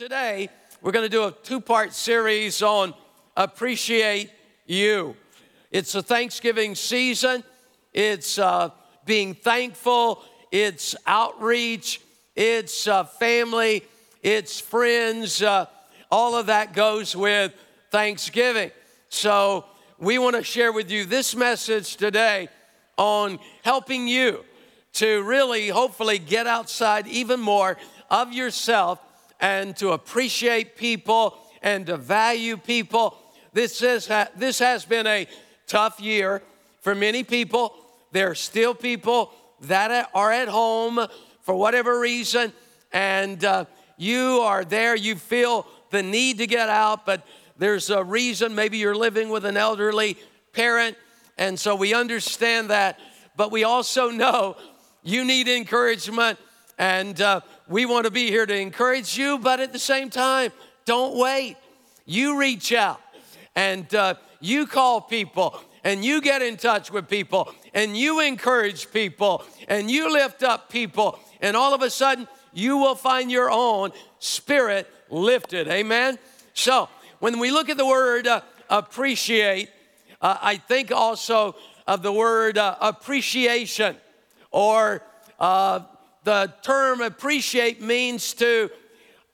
Today, we're going to do a two part series on Appreciate You. It's a Thanksgiving season, it's uh, being thankful, it's outreach, it's uh, family, it's friends. Uh, all of that goes with Thanksgiving. So, we want to share with you this message today on helping you to really, hopefully, get outside even more of yourself and to appreciate people and to value people. This, is, this has been a tough year for many people. There are still people that are at home for whatever reason, and uh, you are there. You feel the need to get out, but there's a reason. Maybe you're living with an elderly parent, and so we understand that. But we also know you need encouragement, and uh, we want to be here to encourage you, but at the same time, don't wait. You reach out and uh, you call people and you get in touch with people and you encourage people and you lift up people, and all of a sudden, you will find your own spirit lifted. Amen? So, when we look at the word uh, appreciate, uh, I think also of the word uh, appreciation or uh, the term appreciate means to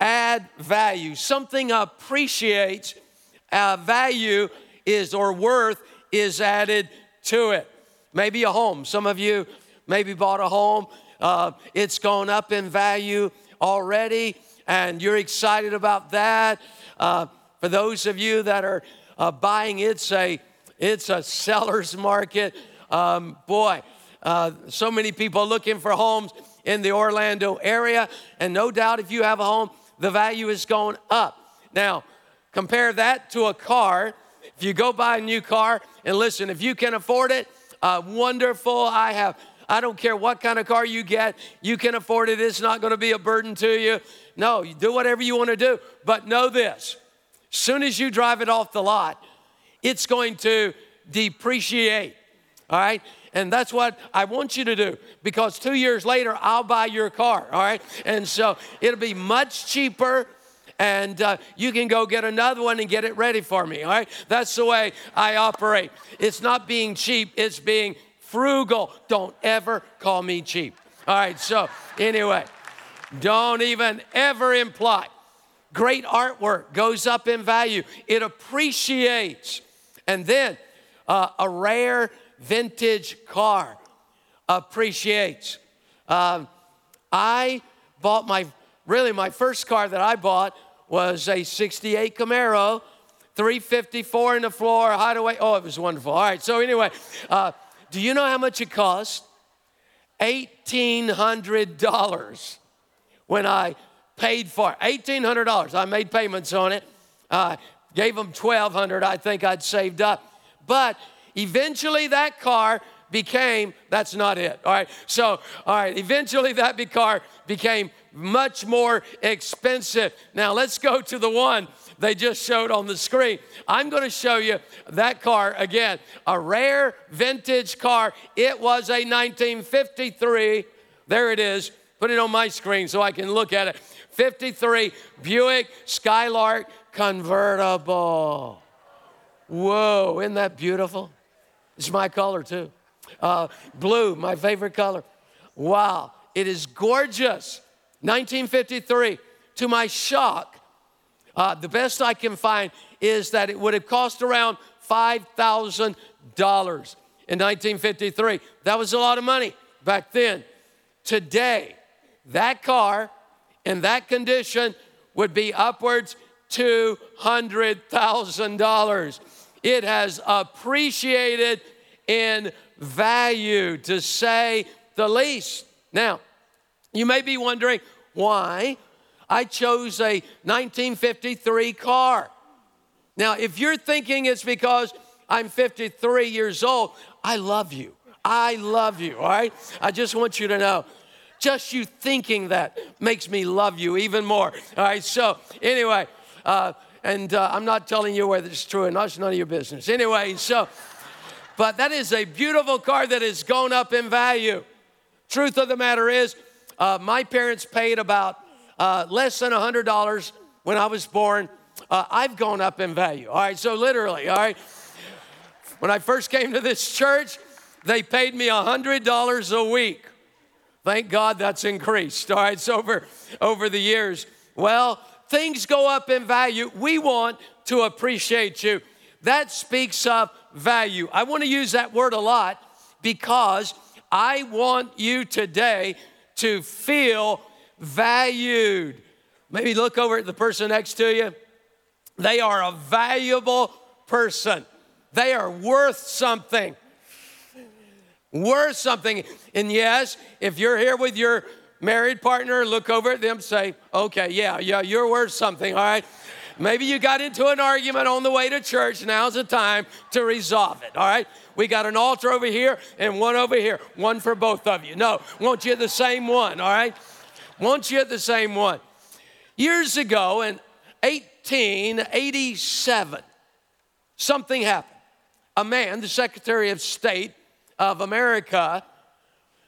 add value. Something appreciates uh, value is or worth is added to it. Maybe a home. Some of you maybe bought a home. Uh, it's gone up in value already, and you're excited about that. Uh, for those of you that are uh, buying, it's a it's a seller's market. Um, boy, uh, so many people looking for homes in the Orlando area. And no doubt, if you have a home, the value is going up. Now, compare that to a car. If you go buy a new car, and listen, if you can afford it, uh, wonderful. I have. I don't care what kind of car you get, you can afford it. It's not going to be a burden to you. No, you do whatever you want to do. But know this soon as you drive it off the lot, it's going to depreciate. All right? And that's what I want you to do because two years later, I'll buy your car, all right? And so it'll be much cheaper and uh, you can go get another one and get it ready for me, all right? That's the way I operate. It's not being cheap, it's being frugal. Don't ever call me cheap. All right, so anyway, don't even ever imply. Great artwork goes up in value, it appreciates. And then uh, a rare vintage car appreciates. Um, I bought my, really, my first car that I bought was a 68 Camaro, 354 in the floor, hideaway. Oh, it was wonderful. All right, so anyway, uh, do you know how much it cost? $1,800 when I paid for it. $1,800. I made payments on it. Uh, gave them 1200 I think I'd saved up. But Eventually, that car became, that's not it. All right. So, all right, eventually that car became much more expensive. Now, let's go to the one they just showed on the screen. I'm going to show you that car again. A rare vintage car. It was a 1953. There it is. Put it on my screen so I can look at it. 53 Buick Skylark convertible. Whoa, isn't that beautiful? It's my color too. Uh, blue, my favorite color. Wow, it is gorgeous. 1953. To my shock, uh, the best I can find is that it would have cost around $5,000 in 1953. That was a lot of money back then. Today, that car in that condition would be upwards $200,000. It has appreciated in value, to say the least. Now, you may be wondering why I chose a 1953 car. Now, if you're thinking it's because I'm 53 years old, I love you. I love you, all right? I just want you to know. Just you thinking that makes me love you even more. All right, so anyway, uh, and uh, I'm not telling you whether it's true or not, it's none of your business. Anyway, so, but that is a beautiful car that has gone up in value. Truth of the matter is, uh, my parents paid about uh, less than $100 when I was born, uh, I've gone up in value. All right, so literally, all right. When I first came to this church, they paid me $100 a week. Thank God that's increased. All right, so over, over the years. Well, things go up in value. We want to appreciate you. That speaks of value. I want to use that word a lot because I want you today to feel valued. Maybe look over at the person next to you. They are a valuable person, they are worth something. Worth something. And yes, if you're here with your married partner, look over at them, say, okay, yeah, yeah, you're worth something, all right? Maybe you got into an argument on the way to church. Now's the time to resolve it, all right? We got an altar over here and one over here, one for both of you. No, want you the same one, all right? Want you the same one. Years ago in 1887, something happened. A man, the Secretary of State of America,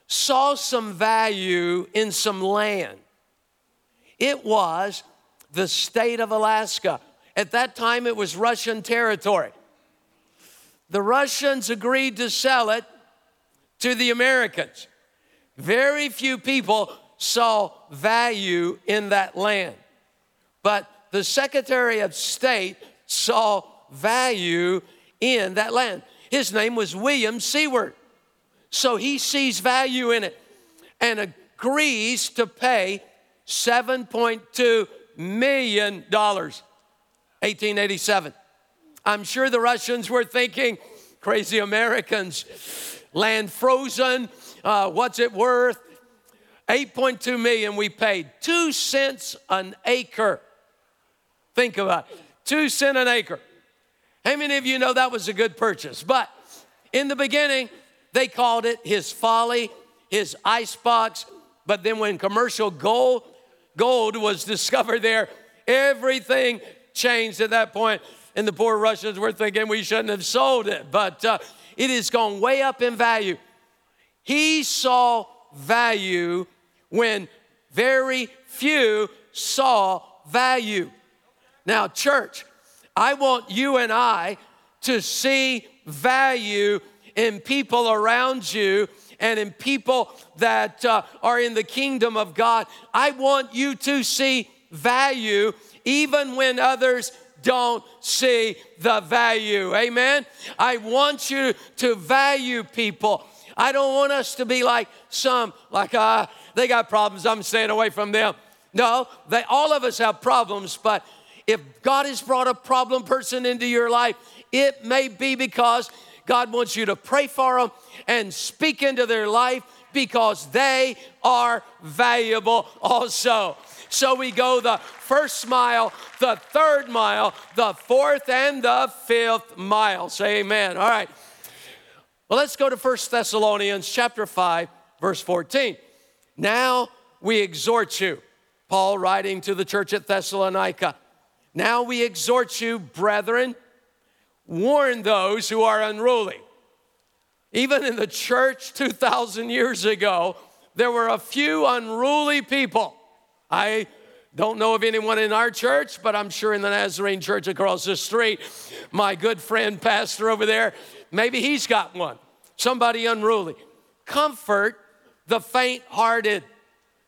saw some value in some land. It was the state of Alaska. At that time, it was Russian territory. The Russians agreed to sell it to the Americans. Very few people saw value in that land. But the Secretary of State saw value in that land. His name was William Seward. So he sees value in it and agrees to pay $7.2 million. 1887. I'm sure the Russians were thinking, crazy Americans, land frozen, uh, what's it worth? 8.2 million we paid, two cents an acre. Think about it, two cent an acre. How many of you know that was a good purchase? But in the beginning, they called it his folly, his icebox. But then when commercial gold, gold was discovered there, everything changed at that point. And the poor Russians were thinking we shouldn't have sold it. But uh, it has gone way up in value. He saw value when very few saw value. Now, church, I want you and I to see value in people around you and in people that uh, are in the kingdom of God. I want you to see value even when others don't see the value. Amen. I want you to value people. I don't want us to be like some, like, ah, uh, they got problems, I'm staying away from them. No, they, all of us have problems, but if God has brought a problem person into your life, it may be because God wants you to pray for them and speak into their life because they are valuable also. So we go the first mile, the third mile, the fourth, and the fifth mile. Say amen. All right. Well, let's go to First Thessalonians chapter 5, verse 14. Now we exhort you, Paul writing to the church at Thessalonica. Now we exhort you, brethren, warn those who are unruly. Even in the church 2,000 years ago, there were a few unruly people. I don't know of anyone in our church, but I'm sure in the Nazarene church across the street, my good friend, pastor over there, maybe he's got one. Somebody unruly. Comfort the faint hearted.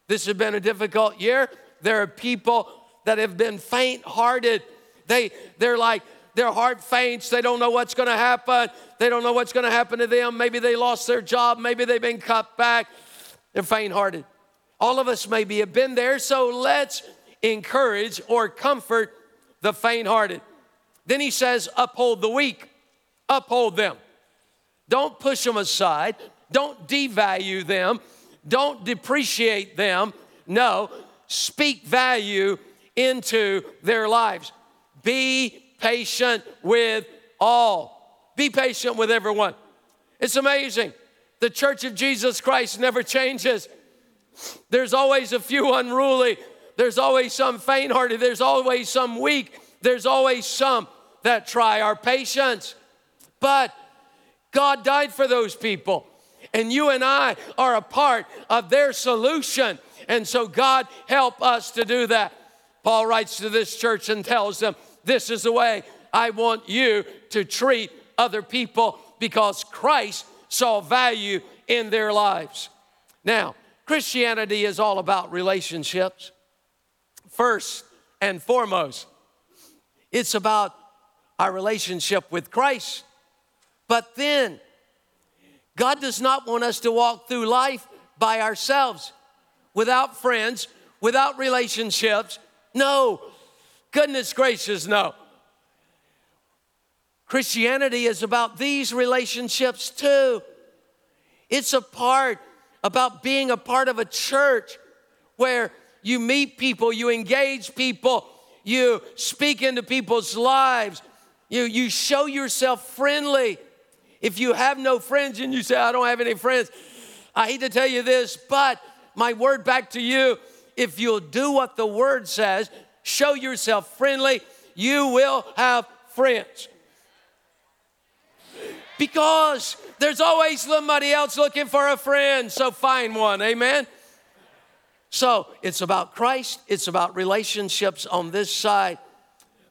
This has been a difficult year. There are people that have been faint hearted. They, they're like, their heart faints. They don't know what's going to happen. They don't know what's going to happen to them. Maybe they lost their job. Maybe they've been cut back. They're faint hearted. All of us maybe have been there. So let's encourage or comfort the faint hearted. Then he says, uphold the weak, uphold them. Don't push them aside. Don't devalue them. Don't depreciate them. No, speak value into their lives. Be patient with all. Be patient with everyone. It's amazing. The church of Jesus Christ never changes. There's always a few unruly, there's always some faint hearted, there's always some weak, there's always some that try our patience. But God died for those people, and you and I are a part of their solution. And so, God, help us to do that. Paul writes to this church and tells them, This is the way I want you to treat other people because Christ saw value in their lives. Now, Christianity is all about relationships. First and foremost, it's about our relationship with Christ. But then, God does not want us to walk through life by ourselves, without friends, without relationships. No, goodness gracious, no. Christianity is about these relationships too. It's a part about being a part of a church where you meet people, you engage people, you speak into people's lives, you, you show yourself friendly. If you have no friends and you say, I don't have any friends, I hate to tell you this, but my word back to you if you'll do what the word says, show yourself friendly, you will have friends. Because there's always somebody else looking for a friend, so find one, amen? So it's about Christ, it's about relationships on this side.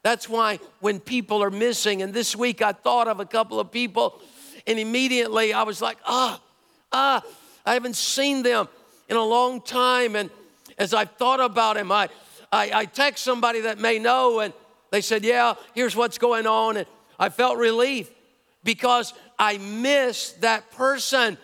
That's why when people are missing, and this week I thought of a couple of people, and immediately I was like, ah, ah, I haven't seen them in a long time. And as I thought about him, I, I, I text somebody that may know, and they said, yeah, here's what's going on. And I felt relief because I missed that person.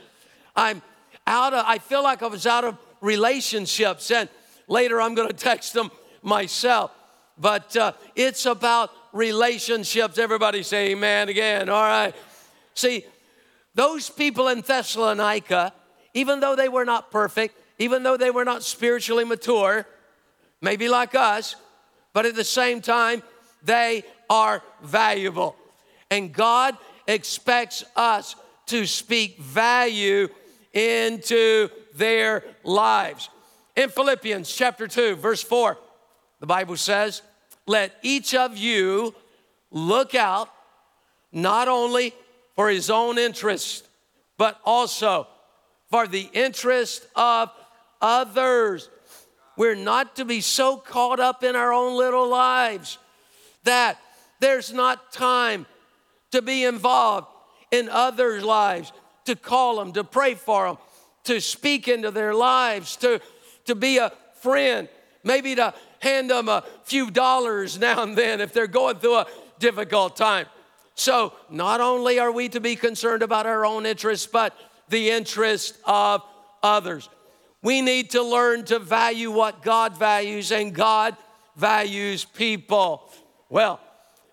I'm out of, I feel like I was out of relationships. And later I'm going to text them myself. But uh, it's about relationships. Everybody say amen again. All right. See, those people in Thessalonica, even though they were not perfect, even though they were not spiritually mature, maybe like us, but at the same time, they are valuable. And God expects us to speak value into their lives. In Philippians chapter 2, verse 4, the Bible says, Let each of you look out not only for his own interest, but also for the interest of others. We're not to be so caught up in our own little lives that there's not time to be involved in others' lives, to call them, to pray for them, to speak into their lives, to, to be a friend, maybe to hand them a few dollars now and then if they're going through a difficult time. So, not only are we to be concerned about our own interests, but the interest of others. We need to learn to value what God values, and God values people. Well,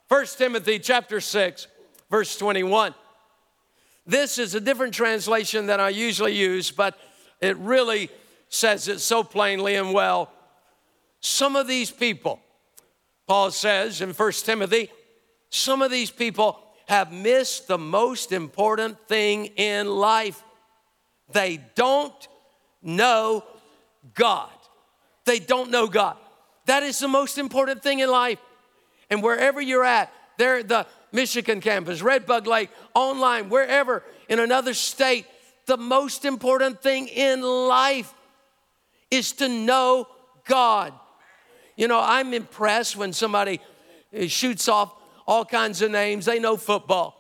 1 Timothy chapter 6, verse 21. This is a different translation than I usually use, but it really says it so plainly and well. Some of these people, Paul says in 1 Timothy, some of these people have missed the most important thing in life. They don't know God. They don't know God. That is the most important thing in life. And wherever you're at, there the Michigan campus, Redbug Lake, online, wherever in another state, the most important thing in life is to know God. You know, I'm impressed when somebody uh, shoots off all kinds of names. They know football,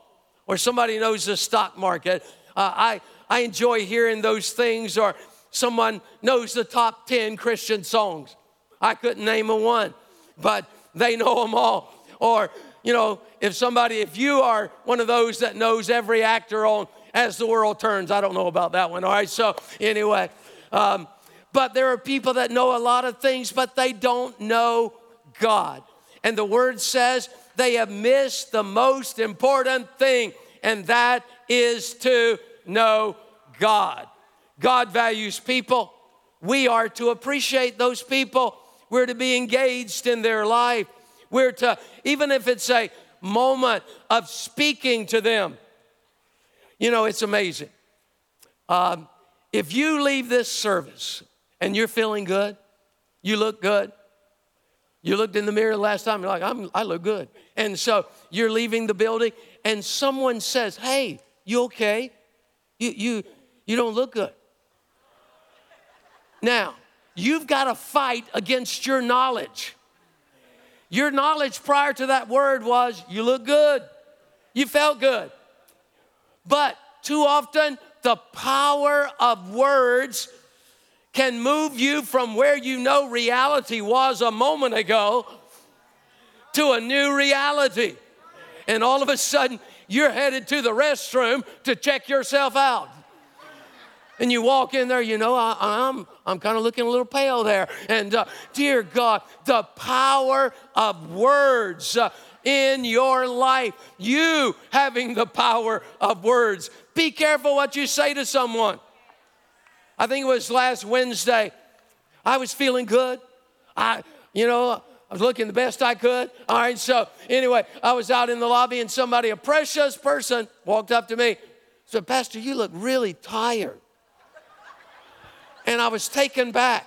or somebody knows the stock market. Uh, I, I enjoy hearing those things, or someone knows the top 10 Christian songs. I couldn't name a one, but they know them all. Or, you know, if somebody, if you are one of those that knows every actor on As the World Turns, I don't know about that one, all right? So, anyway, um, but there are people that know a lot of things, but they don't know God. And the word says they have missed the most important thing, and that is to know God. God values people. We are to appreciate those people. We're to be engaged in their life. We're to, even if it's a moment of speaking to them, you know, it's amazing. Um, if you leave this service and you're feeling good, you look good, you looked in the mirror last time, you're like, I'm, I look good. And so you're leaving the building, and someone says, Hey, you okay? You, you, you don't look good. Now, you've got to fight against your knowledge. Your knowledge prior to that word was you look good, you felt good. But too often, the power of words can move you from where you know reality was a moment ago to a new reality. And all of a sudden, you're headed to the restroom to check yourself out. And you walk in there, you know, I, am I'm, I'm kind of looking a little pale there. And uh, dear God, the power of words uh, in your life, you having the power of words. Be careful what you say to someone. I think it was last Wednesday. I was feeling good. I, you know, I was looking the best I could. All right, so anyway, I was out in the lobby and somebody, a precious person, walked up to me, said, Pastor, you look really tired. And I was taken back.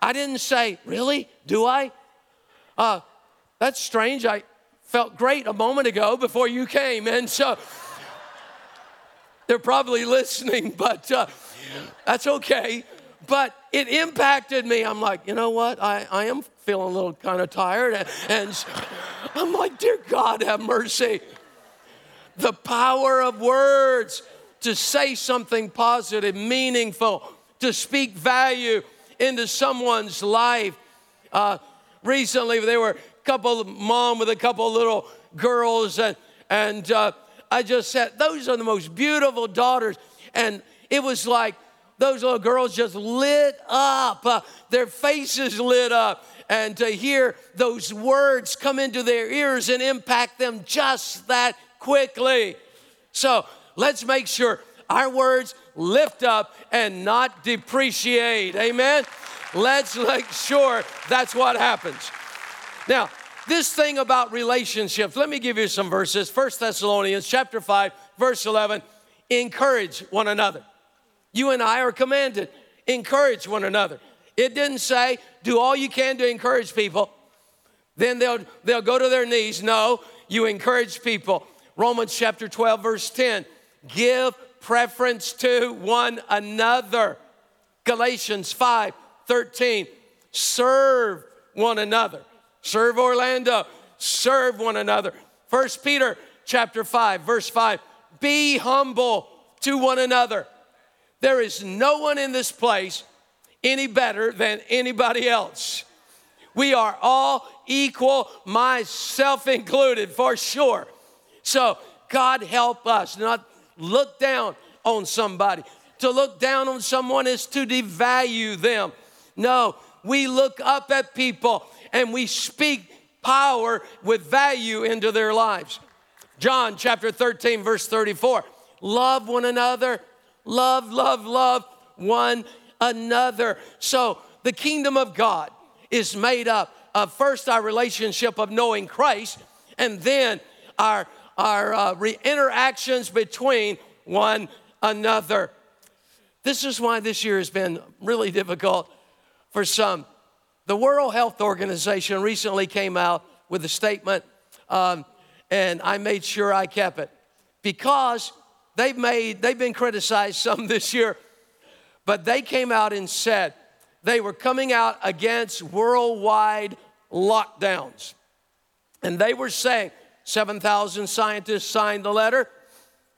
I didn't say, Really? Do I? Uh, that's strange. I felt great a moment ago before you came. And so they're probably listening, but uh, that's okay. But it impacted me. I'm like, you know what? I, I am feeling a little kind of tired. And, and I'm like, dear God, have mercy. The power of words to say something positive, meaningful, to speak value into someone's life. Uh, recently, there were a couple mom with a couple little girls, and, and uh, I just said, those are the most beautiful daughters. And it was like those little girls just lit up, uh, their faces lit up. And to hear those words come into their ears and impact them just that quickly. So let's make sure our words lift up and not depreciate. Amen? Let's make sure that's what happens. Now, this thing about relationships, let me give you some verses. First Thessalonians chapter 5, verse 11. Encourage one another. You and I are commanded, encourage one another. It didn't say, do all you can to encourage people. Then they'll, they'll go to their knees. No, you encourage people. Romans chapter 12, verse 10. Give preference to one another. Galatians 5, 13. Serve one another. Serve Orlando. Serve one another. First Peter chapter 5, verse 5. Be humble to one another. There is no one in this place any better than anybody else. We are all equal, myself included, for sure. So, God help us not look down on somebody. To look down on someone is to devalue them. No, we look up at people and we speak power with value into their lives. John chapter 13, verse 34 love one another love, love, love one another. So the kingdom of God is made up of first our relationship of knowing Christ and then our, our uh, re- interactions between one another. This is why this year has been really difficult for some. The World Health Organization recently came out with a statement, um, and I made sure I kept it because they've made, they've been criticized some this year, but they came out and said they were coming out against worldwide lockdowns. And they were saying 7,000 scientists signed the letter,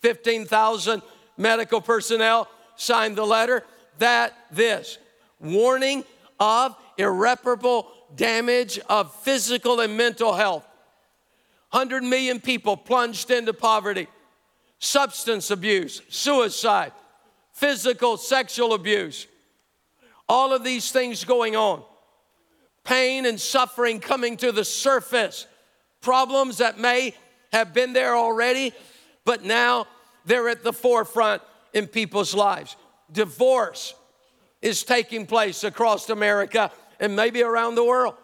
15,000 medical personnel signed the letter. That this warning of irreparable damage of physical and mental health. 100 million people plunged into poverty. Substance abuse, suicide, physical, sexual abuse, all of these things going on, pain and suffering coming to the surface, problems that may have been there already, but now they're at the forefront in people's lives. Divorce is taking place across America and maybe around the world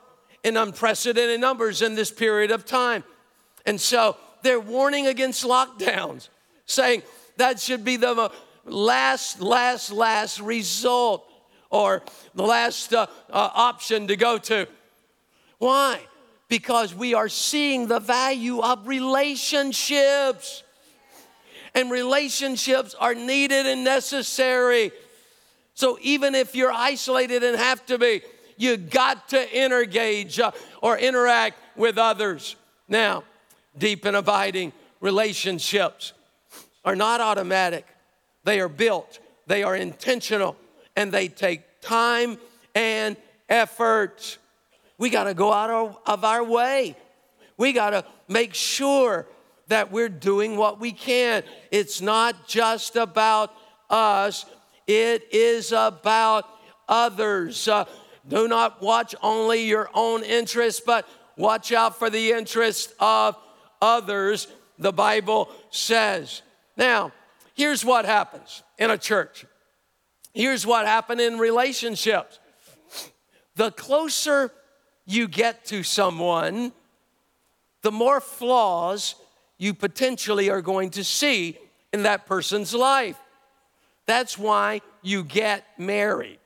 in unprecedented numbers in this period of time. And so they're warning against lockdowns saying that should be the last, last, last result or the last uh, uh, option to go to. Why? Because we are seeing the value of relationships. And relationships are needed and necessary. So even if you're isolated and have to be, You got to engage uh, or interact with others. Now, deep and abiding relationships are not automatic, they are built, they are intentional, and they take time and effort. We got to go out of our way. We got to make sure that we're doing what we can. It's not just about us, it is about others. Uh, do not watch only your own interests, but watch out for the interests of others, the Bible says. Now, here's what happens in a church. Here's what happened in relationships. The closer you get to someone, the more flaws you potentially are going to see in that person's life. That's why you get married.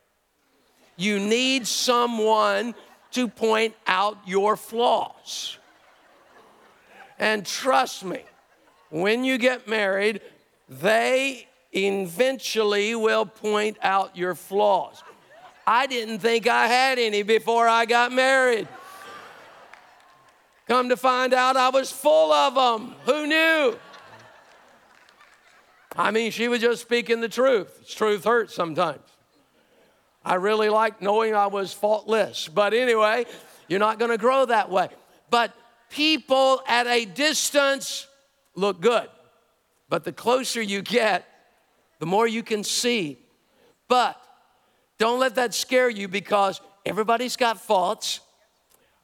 You need someone to point out your flaws. And trust me, when you get married, they eventually will point out your flaws. I didn't think I had any before I got married. Come to find out, I was full of them. Who knew? I mean, she was just speaking the truth. Truth hurts sometimes. I really liked knowing I was faultless. But anyway, you're not going to grow that way. But people at a distance look good. But the closer you get, the more you can see. But don't let that scare you because everybody's got faults.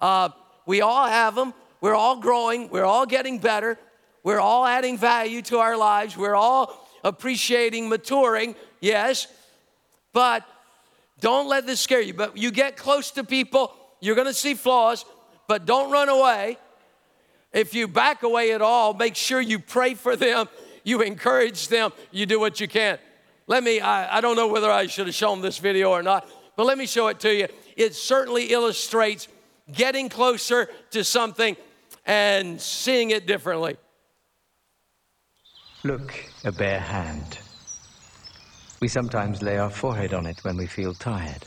Uh, we all have them. We're all growing. We're all getting better. We're all adding value to our lives. We're all appreciating maturing, yes. But don't let this scare you. But you get close to people, you're going to see flaws, but don't run away. If you back away at all, make sure you pray for them, you encourage them, you do what you can. Let me, I, I don't know whether I should have shown this video or not, but let me show it to you. It certainly illustrates getting closer to something and seeing it differently. Look, a bare hand. We sometimes lay our forehead on it when we feel tired.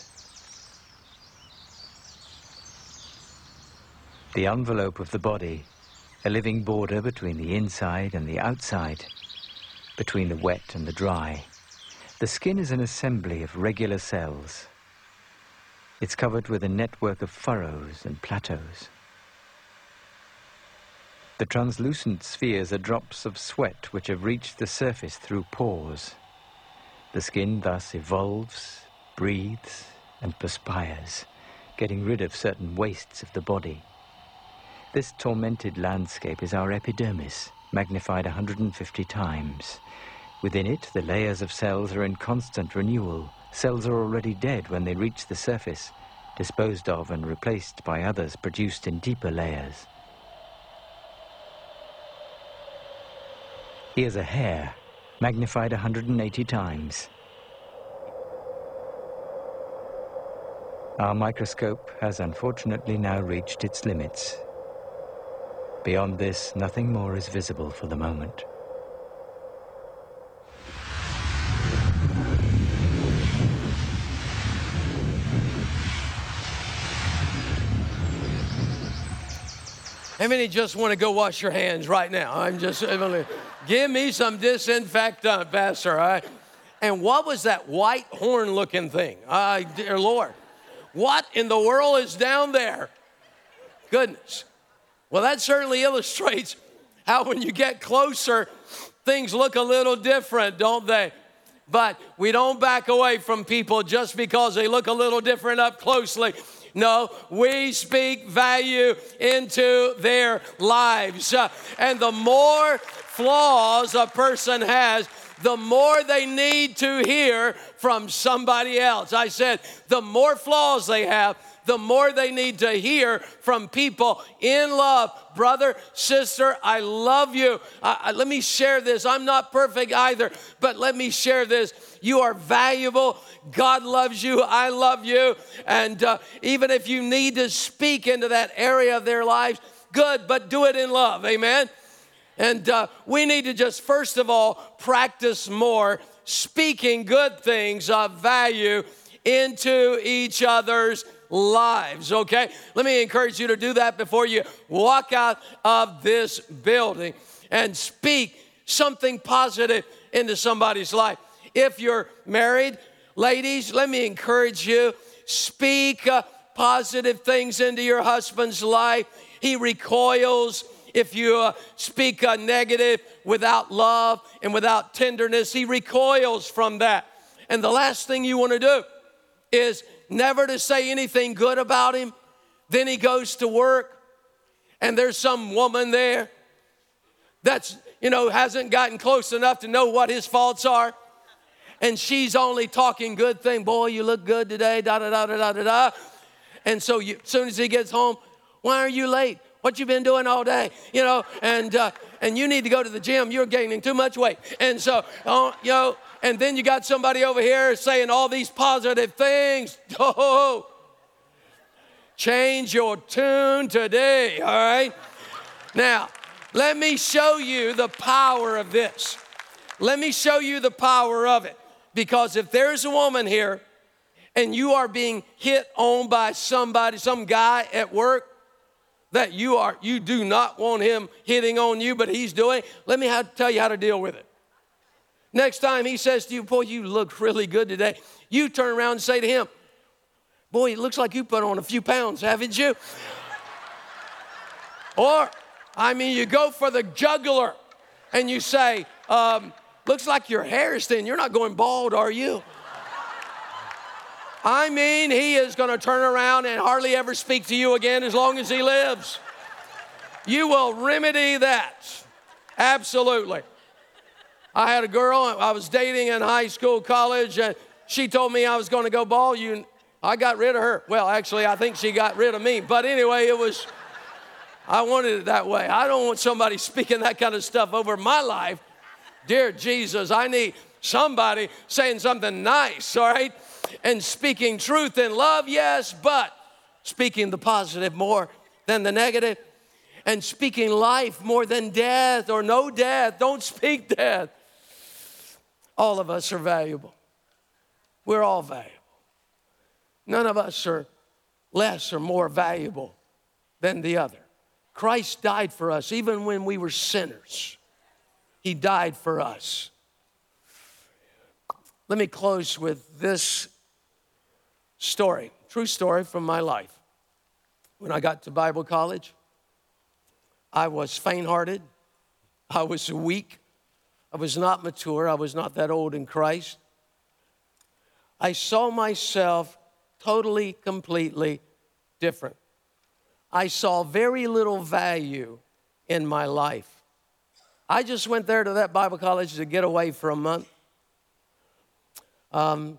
The envelope of the body, a living border between the inside and the outside, between the wet and the dry. The skin is an assembly of regular cells, it's covered with a network of furrows and plateaus. The translucent spheres are drops of sweat which have reached the surface through pores. The skin thus evolves, breathes, and perspires, getting rid of certain wastes of the body. This tormented landscape is our epidermis, magnified 150 times. Within it, the layers of cells are in constant renewal, Cells are already dead when they reach the surface, disposed of and replaced by others produced in deeper layers. Here's a hair, magnified 180 times. Our microscope has unfortunately now reached its limits. Beyond this, nothing more is visible for the moment. How many just want to go wash your hands right now? I'm just, give me some disinfectant, Pastor. All right? And what was that white horn looking thing? Uh, dear Lord, what in the world is down there? Goodness. Well, that certainly illustrates how when you get closer, things look a little different, don't they? But we don't back away from people just because they look a little different up closely. No, we speak value into their lives. And the more flaws a person has, the more they need to hear from somebody else. I said, the more flaws they have, the more they need to hear from people in love. Brother, sister, I love you. let me share this. I'm not perfect either, but let me share this. You are valuable. God loves you. I love you. And uh, even if you need to speak into that area of their lives, good, but do it in love. Amen. And uh, we need to just, first of all, practice more speaking good things of value into each other's lives, okay? Let me encourage you to do that before you walk out of this building and speak something positive into somebody's life. If you're married, ladies, let me encourage you speak uh, positive things into your husband's life. He recoils if you uh, speak uh, negative without love and without tenderness, he recoils from that. And the last thing you want to do is never to say anything good about him. Then he goes to work, and there's some woman there that's, you know, hasn't gotten close enough to know what his faults are. And she's only talking good thing. Boy, you look good today, da da da da da da da. And so as soon as he gets home, why are you late? What you been doing all day? You know, and uh, and you need to go to the gym. You're gaining too much weight. And so, uh, you know, and then you got somebody over here saying all these positive things. Oh, change your tune today. All right. Now, let me show you the power of this. Let me show you the power of it. Because if there's a woman here and you are being hit on by somebody, some guy at work, that you are you do not want him hitting on you but he's doing let me tell you how to deal with it next time he says to you boy you look really good today you turn around and say to him boy it looks like you put on a few pounds haven't you or i mean you go for the juggler and you say um, looks like your hair is thin you're not going bald are you I mean, he is going to turn around and hardly ever speak to you again as long as he lives. You will remedy that. Absolutely. I had a girl I was dating in high school, college, and she told me I was going to go ball. You, I got rid of her. Well, actually, I think she got rid of me. But anyway, it was, I wanted it that way. I don't want somebody speaking that kind of stuff over my life. Dear Jesus, I need somebody saying something nice, all right? and speaking truth in love, yes, but speaking the positive more than the negative, and speaking life more than death or no death. Don't speak death. All of us are valuable. We're all valuable. None of us are less or more valuable than the other. Christ died for us even when we were sinners. He died for us. Let me close with this story, true story from my life. When I got to Bible college, I was faint hearted, I was weak, I was not mature, I was not that old in Christ. I saw myself totally, completely different. I saw very little value in my life. I just went there to that Bible college to get away for a month. Um,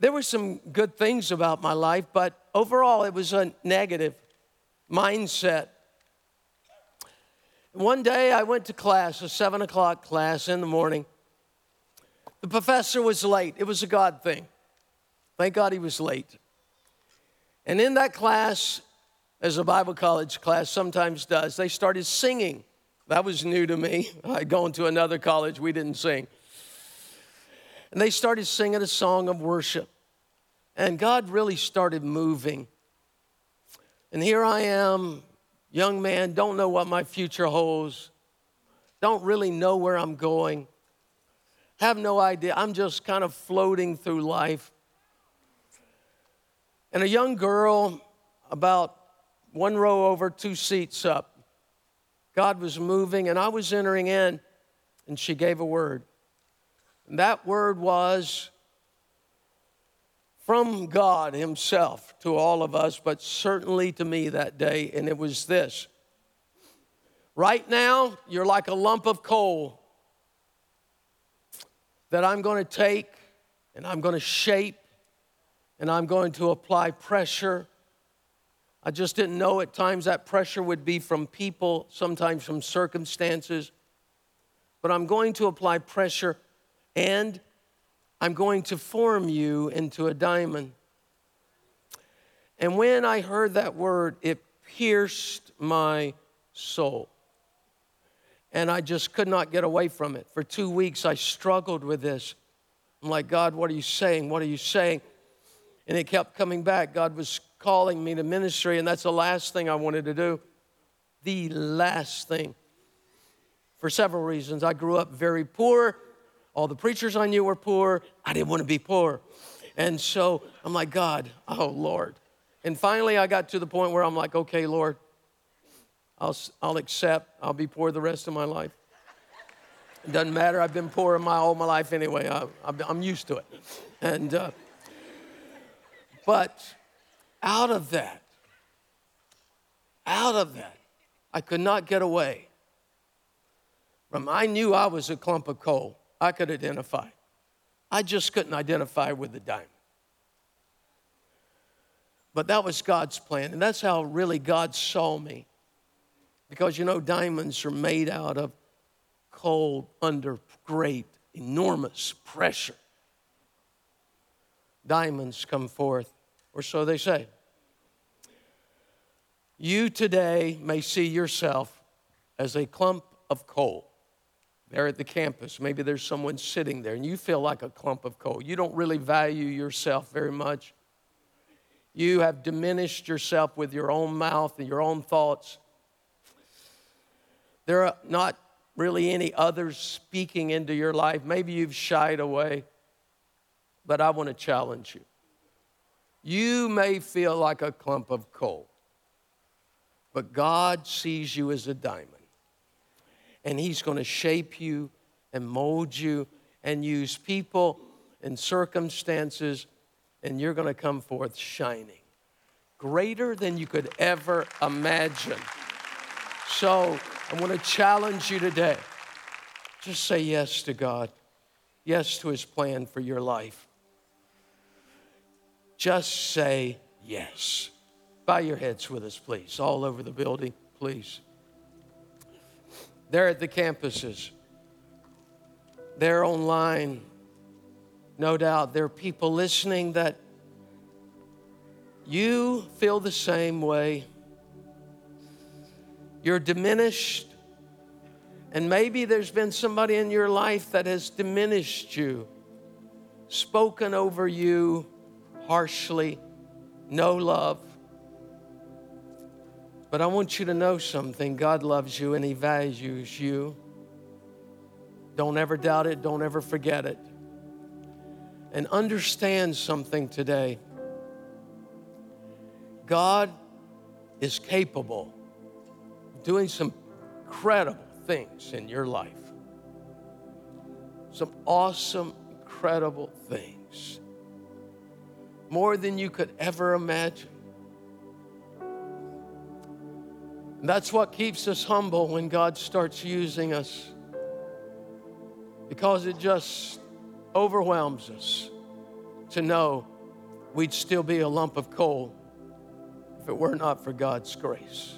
there were some good things about my life, but overall it was a negative mindset. One day I went to class, a seven o'clock class in the morning. The professor was late. It was a God thing. Thank God he was late. And in that class, as a Bible college class sometimes does, they started singing. That was new to me. I'd gone to another college, we didn't sing. And they started singing a song of worship. And God really started moving. And here I am, young man, don't know what my future holds, don't really know where I'm going, have no idea. I'm just kind of floating through life. And a young girl, about one row over, two seats up, God was moving, and I was entering in, and she gave a word. And that word was from God Himself to all of us, but certainly to me that day, and it was this. Right now, you're like a lump of coal that I'm going to take and I'm going to shape and I'm going to apply pressure. I just didn't know at times that pressure would be from people, sometimes from circumstances. But I'm going to apply pressure and I'm going to form you into a diamond. And when I heard that word, it pierced my soul. And I just could not get away from it. For two weeks, I struggled with this. I'm like, God, what are you saying? What are you saying? And it kept coming back. God was calling me to ministry, and that's the last thing I wanted to do. The last thing. For several reasons. I grew up very poor. All the preachers I knew were poor. I didn't want to be poor. And so I'm like, God, oh Lord. And finally, I got to the point where I'm like, okay, Lord, I'll, I'll accept. I'll be poor the rest of my life. It doesn't matter. I've been poor my all my life anyway. I, am used to it. And uh, but out of that, out of that, I could not get away from. I knew I was a clump of coal. I could identify. I just couldn't identify with the diamond. But that was God's plan, and that's how really God saw me. Because you know, diamonds are made out of coal under great, enormous pressure. Diamonds come forth, or so they say. You today may see yourself as a clump of coal there at the campus. Maybe there's someone sitting there and you feel like a clump of coal. You don't really value yourself very much. You have diminished yourself with your own mouth and your own thoughts. There are not really any others speaking into your life. Maybe you've shied away, but I want to challenge you. You may feel like a clump of coal, but God sees you as a diamond. And He's going to shape you and mold you and use people and circumstances, and you're going to come forth shining greater than you could ever imagine. So, I want to challenge you today. Just say yes to God, yes to His plan for your life. Just say yes. Bow your heads with us, please, all over the building, please. They're at the campuses, they're online. No doubt there are people listening that you feel the same way you're diminished. And maybe there's been somebody in your life that has diminished you, spoken over you harshly, no love. But I want you to know something God loves you and He values you. Don't ever doubt it, don't ever forget it. And understand something today God is capable of doing some incredible things in your life. Some awesome, incredible things. More than you could ever imagine. That's what keeps us humble when God starts using us. Because it just overwhelms us to know we'd still be a lump of coal if it were not for God's grace.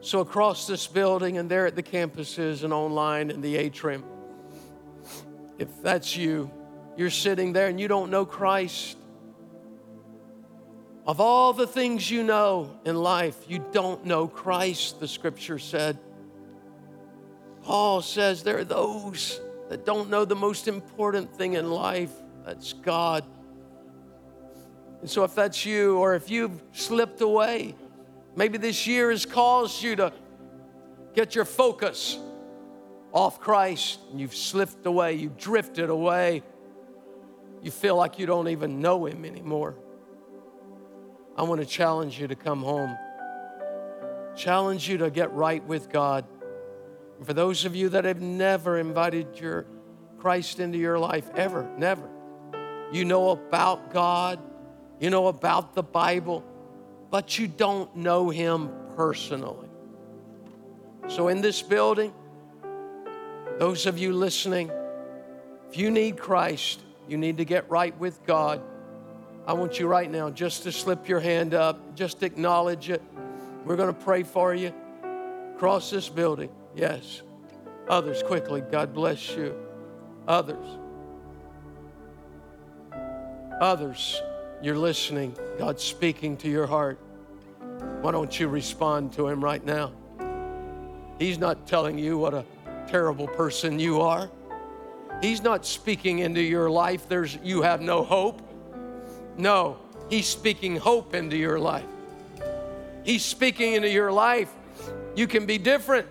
So, across this building and there at the campuses and online in the atrium, if that's you, you're sitting there and you don't know Christ. Of all the things you know in life, you don't know Christ, the scripture said. Paul says there are those that don't know the most important thing in life that's God. And so, if that's you, or if you've slipped away, Maybe this year has caused you to get your focus off Christ and you've slipped away, you've drifted away. You feel like you don't even know Him anymore. I want to challenge you to come home, challenge you to get right with God. And for those of you that have never invited your Christ into your life, ever, never, you know about God, you know about the Bible but you don't know him personally. So, in this building, those of you listening, if you need Christ, you need to get right with God. I want you right now just to slip your hand up, just acknowledge it. We're going to pray for you. Cross this building, yes. Others, quickly, God bless you. Others. Others. You're listening, God's speaking to your heart. Why don't you respond to Him right now? He's not telling you what a terrible person you are. He's not speaking into your life, There's, you have no hope. No, He's speaking hope into your life. He's speaking into your life. You can be different.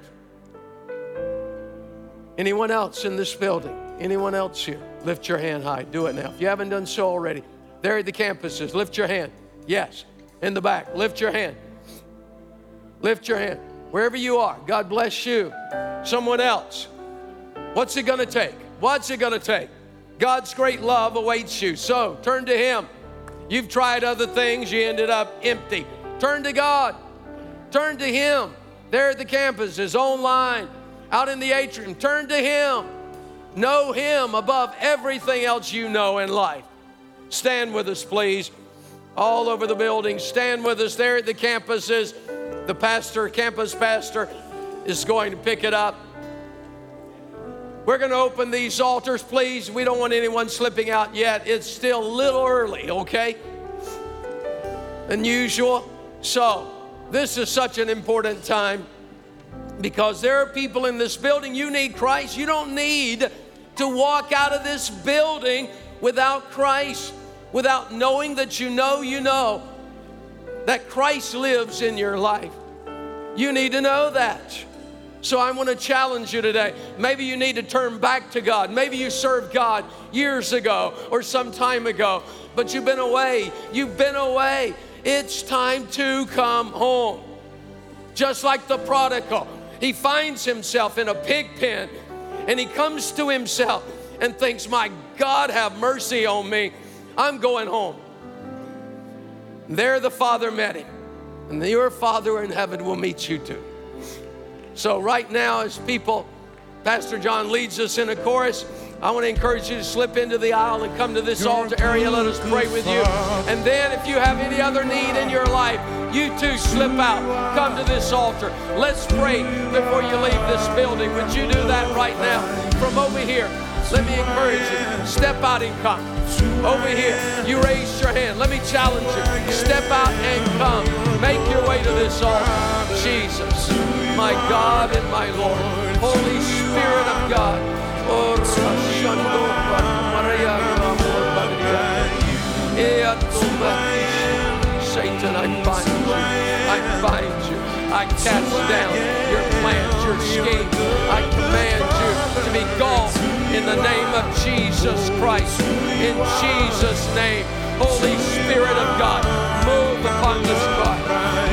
Anyone else in this building? Anyone else here? Lift your hand high. Do it now. If you haven't done so already, there at the campuses, lift your hand. Yes. In the back, lift your hand. Lift your hand. Wherever you are, God bless you. Someone else. What's it going to take? What's it going to take? God's great love awaits you. So turn to Him. You've tried other things, you ended up empty. Turn to God. Turn to Him. There at the campus, campuses, online, out in the atrium. Turn to Him. Know Him above everything else you know in life. Stand with us, please. All over the building. Stand with us there at the campuses. The pastor, campus pastor, is going to pick it up. We're going to open these altars, please. We don't want anyone slipping out yet. It's still a little early, okay? Unusual. So, this is such an important time because there are people in this building. You need Christ. You don't need to walk out of this building without Christ, without knowing that you know you know that Christ lives in your life. You need to know that. So I want to challenge you today. Maybe you need to turn back to God. Maybe you served God years ago or some time ago, but you've been away. You've been away. It's time to come home. Just like the prodigal, he finds himself in a pig pen and he comes to himself and thinks, My God, have mercy on me. I'm going home. There the Father met him, and your Father in heaven will meet you too. So, right now, as people, Pastor John leads us in a chorus, I want to encourage you to slip into the aisle and come to this altar area. Let us pray with you. And then, if you have any other need in your life, you too slip out. Come to this altar. Let's pray before you leave this building. Would you do that right now? From over here, let me encourage you. Step out and come. Over here, you raise your hand. Let me challenge you. Step out and come. Make your way to this altar. Jesus my God and my Lord. Holy Spirit of God. Satan, I bind you. I bind you. I cast down your plans, your schemes. I command to be gone in the name of Jesus Christ. In Jesus' name, Holy Spirit of God, move upon this crowd.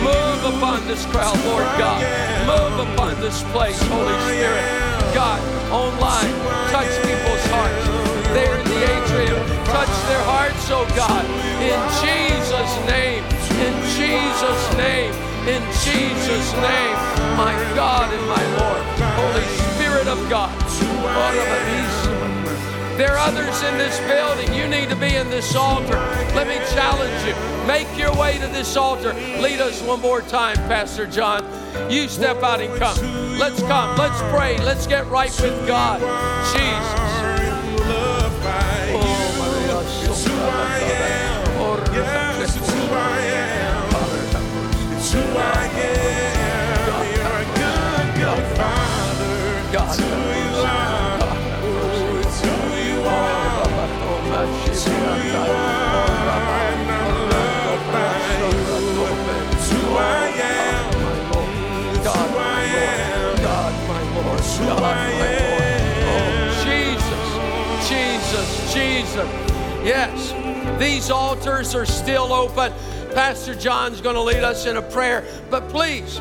Move upon this crowd, Lord God. Move upon this place, Holy Spirit. God, online, touch people's hearts. There in the atrium, touch their hearts, oh God. In Jesus' name, in Jesus' name, in Jesus' name, my God and my Lord. Holy Spirit of God. There are others in this building. You need to be in this altar. Let me challenge you. Make your way to this altar. Lead us one more time, Pastor John. You step out and come. Let's come. Let's pray. Let's get right with God. Jesus. Jesus. Jesus, Jesus. Yes, these altars are still open. Pastor John's going to lead us in a prayer, but please,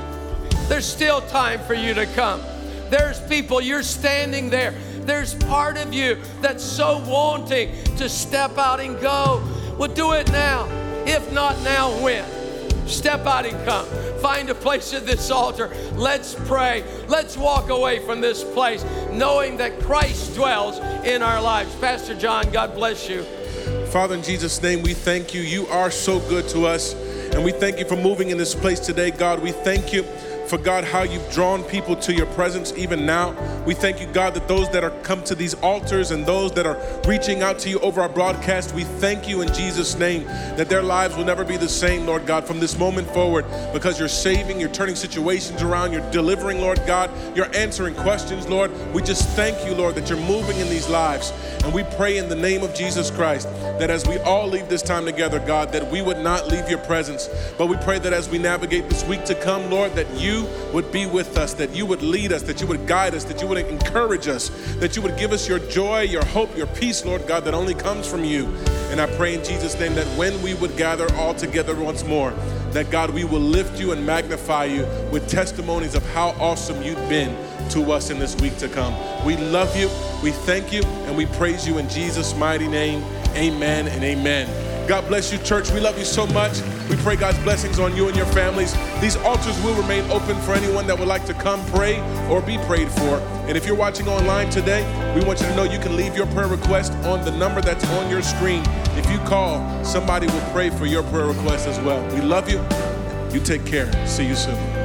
there's still time for you to come. There's people, you're standing there. There's part of you that's so wanting to step out and go. Well, do it now. If not now, when? Step out and come. Find a place at this altar. Let's pray. Let's walk away from this place knowing that Christ dwells in our lives. Pastor John, God bless you. Father, in Jesus' name, we thank you. You are so good to us. And we thank you for moving in this place today, God. We thank you for God, how you've drawn people to your presence even now. We thank you, God, that those that are come to these altars and those that are reaching out to you over our broadcast, we thank you in Jesus' name that their lives will never be the same, Lord God, from this moment forward because you're saving, you're turning situations around, you're delivering, Lord God, you're answering questions, Lord. We just thank you, Lord, that you're moving in these lives. And we pray in the name of Jesus Christ that as we all leave this time together, God, that we would not leave your presence, but we pray that as we navigate this week to come, Lord, that would be with us, that you would lead us, that you would guide us, that you would encourage us, that you would give us your joy, your hope, your peace, Lord God, that only comes from you. And I pray in Jesus' name that when we would gather all together once more, that God, we will lift you and magnify you with testimonies of how awesome you've been to us in this week to come. We love you, we thank you, and we praise you in Jesus' mighty name. Amen and amen. God bless you, church. We love you so much. We pray God's blessings on you and your families. These altars will remain open for anyone that would like to come pray or be prayed for. And if you're watching online today, we want you to know you can leave your prayer request on the number that's on your screen. If you call, somebody will pray for your prayer request as well. We love you. You take care. See you soon.